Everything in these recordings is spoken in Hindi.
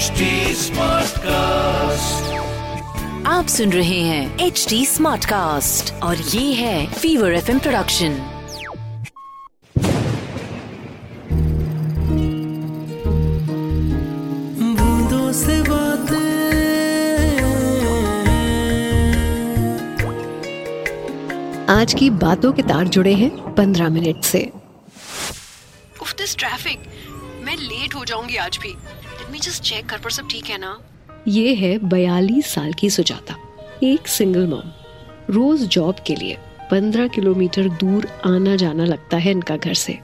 HD Smartcast. आप सुन रहे हैं एच डी स्मार्ट कास्ट और ये है फीवर एफ़ प्रोडक्शन बूंदों से बातें आज की बातों के तार जुड़े हैं पंद्रह मिनट से। उफ दिस ट्रैफ़िक मैं लेट हो जाऊँगी आज भी। सब ठीक है ना ये है बयालीस साल की सुजाता, एक सिंगल मॉम रोज जॉब के लिए पंद्रह किलोमीटर दूर आना जाना लगता है इनका घर से।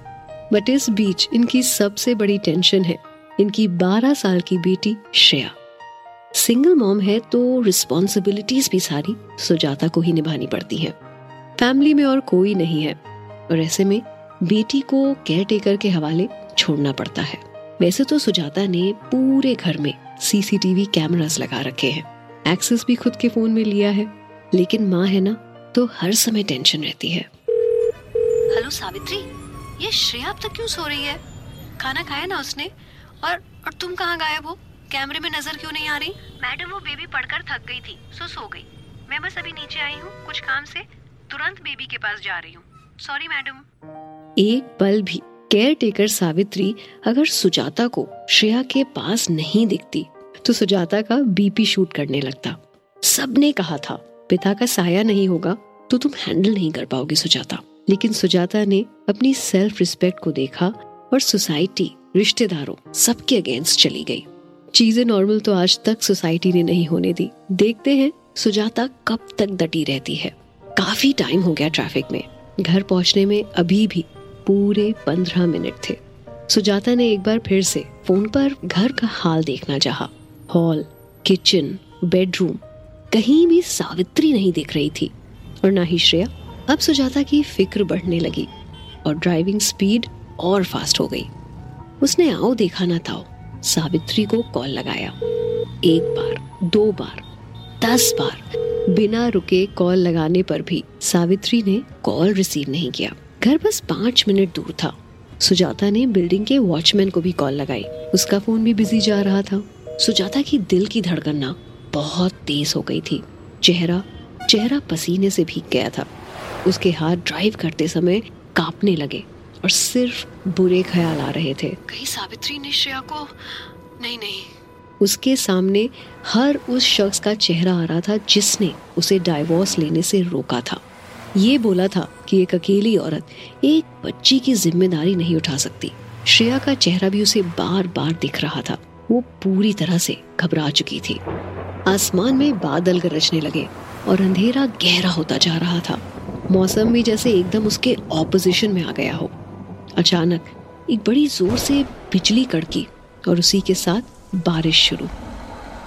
बट इस बीच इनकी सबसे बड़ी टेंशन है इनकी बारह साल की बेटी श्रेया। सिंगल मॉम है तो रिस्पॉन्सिबिलिटीज भी सारी सुजाता को ही निभानी पड़ती हैं। फैमिली में और कोई नहीं है। और ऐसे में बेटी को केयर टेकर के हवाले छोड़ना पड़ता है। वैसे तो सुजाता ने पूरे घर में सीसीटीवी कैमरास लगा रखे हैं। एक्सेस भी खुद के फ़ोन में लिया है। लेकिन माँ है ना तो हर समय टेंशन रहती है। हेलो सावित्री ये श्रेया अब तक क्यों सो रही है? खाना खाया ना उसने? और और तुम कहाँ गायब हो? कैमरे में नज़र क्यों नहीं आ रही? मैडम वो बेबी पढ़कर थक गई थी सो सो गई। मैं बस अभी नीचे आई हूँ कुछ काम से तुरंत बेबी के पास जा रही हूँ। Sorry madam. एक पल भी। केयर टेकर सावित्री अगर सुजाता को श्रेया के पास नहीं दिखती तो सुजाता का बीपी शूट करने लगता। सबने कहा था, पिता का साया नहीं होगा तो तुम हैंडल नहीं कर पाओगी सुजाता। लेकिन सुजाता ने अपनी सेल्फ रिस्पेक्ट को देखा और सोसाइटी, रिश्तेदारों, सबके अगेंस्ट चली गई। चीज़ें नॉर्मल तो आज तक सोसाइटी ने नहीं होने दी। देखते हैं सुजाता कब तक डटी रहती है। काफ़ी टाइम हो गया ट्रैफ़िक में। घर पहुँचने में अभी भी पूरे पंद्रह मिनट थे। सुजाता ने एक बार फिर से फ़ोन पर घर का हाल देखना चाहा। हॉल, किचन, बेडरूम, कहीं भी सावित्री नहीं दिख रही थी। और ना ही श्रेया, अब सुजाता की फ़िक्र बढ़ने लगी और ड्राइविंग स्पीड और फास्ट हो गई। उसने आओ देखा ना था, सावित्री को कॉल लगाया। एक बार, दो बार, दस बार, बिना रुके कॉल लगाने पर भी सावित्री ने कॉल रिसीव नहीं किया। घर बस पाँच मिनट दूर था। सुजाता ने बिल्डिंग के वॉचमैन को भी कॉल लगाई। उसका फ़ोन भी बिज़ी जा रहा था। सुजाता की दिल की धड़कन ना बहुत तेज हो गई थी। चेहरा चेहरा पसीने से भीग गया था। उसके हाथ ड्राइव करते समय कांपने लगे और सिर्फ़ बुरे ख्याल आ रहे थे। कहीं सावित्री ने श्रेया को नहीं नहीं। उसके सामने हर उस शख्स का चेहरा आ रहा था जिसने उसे डाइवोर्स लेने से रोका था। ये बोला था कि एक अकेली औरत एक बच्ची की ज़िम्मेदारी नहीं उठा सकती। श्रेया का चेहरा भी उसे बार बार दिख रहा था। वो पूरी तरह से घबरा चुकी थी। आसमान में बादल गरजने लगे और अंधेरा गहरा होता जा रहा था। मौसम भी जैसे एकदम उसके ऑपोजिशन में आ गया हो। अचानक एक बड़ी ज़ोर से बिजली कड़की और उसी के साथ बारिश शुरू।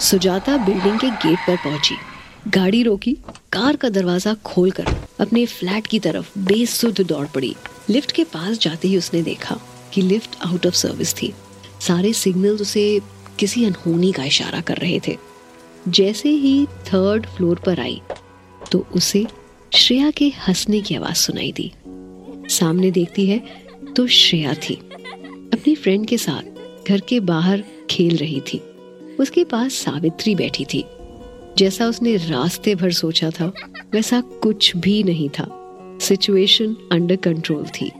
सुजाता बिल्डिंग के गेट पर पहुँची। गाड़ी रोकी, कार का दरवाज़ा खोलकर अपने फ्लैट की तरफ़ बेसुध दौड़ पड़ी। लिफ्ट के पास जाते ही उसने देखा कि लिफ्ट आउट ऑफ़ सर्विस थी। सारे सिग्नल उसे किसी अनहोनी का इशारा कर रहे थे। जैसे ही थर्ड फ्लोर पर आई तो उसे श्रेया के हंसने की आवाज़ सुनाई दी। सामने देखती है तो श्रेया थी। अपनी फ्रेंड के साथ घर के बाहर खेल रही थी। उसके पास सावित्री बैठी थी। जैसा उसने रास्ते भर सोचा था, वैसा कुछ भी नहीं था। सिचुएशन अंडर कंट्रोल थी।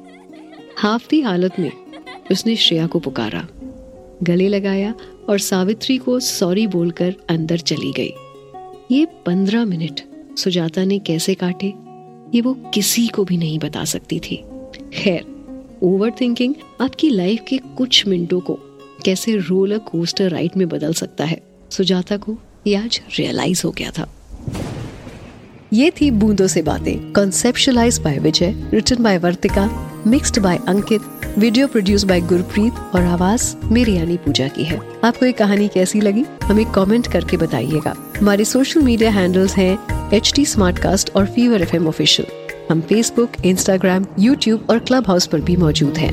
हाफती हालत में उसने श्रेया को पुकारा, गले लगाया और सावित्री को सॉरी बोलकर अंदर चली गई। ये पंद्रह मिनट सुजाता ने कैसे काटे, ये वो किसी को भी नहीं बता सकती थी। खैर ओवर थिंकिंग आपकी लाइफ के कुछ मिनटों को कैसे रोलर कोस्टर राइड में बदल सकता है, सुजाता को ये आज रियलाइज़ हो गया था। ये थी बूंदों से बातें conceptualize by Vijay written by Vartika mixed by Ankit video produce by Gurpreet और आवाज़ मेरी यानी पूजा की है। आपको ये कहानी कैसी लगी? हमें कमेंट करके बताइएगा। हमारे सोशल मीडिया हैंडल्स हैं एच टी और फीवर एफएम ऑफिशियल हम फेसबुक इंस्टाग्राम यूट्यूब और क्लब हाउस पर भी मौजूद हैं।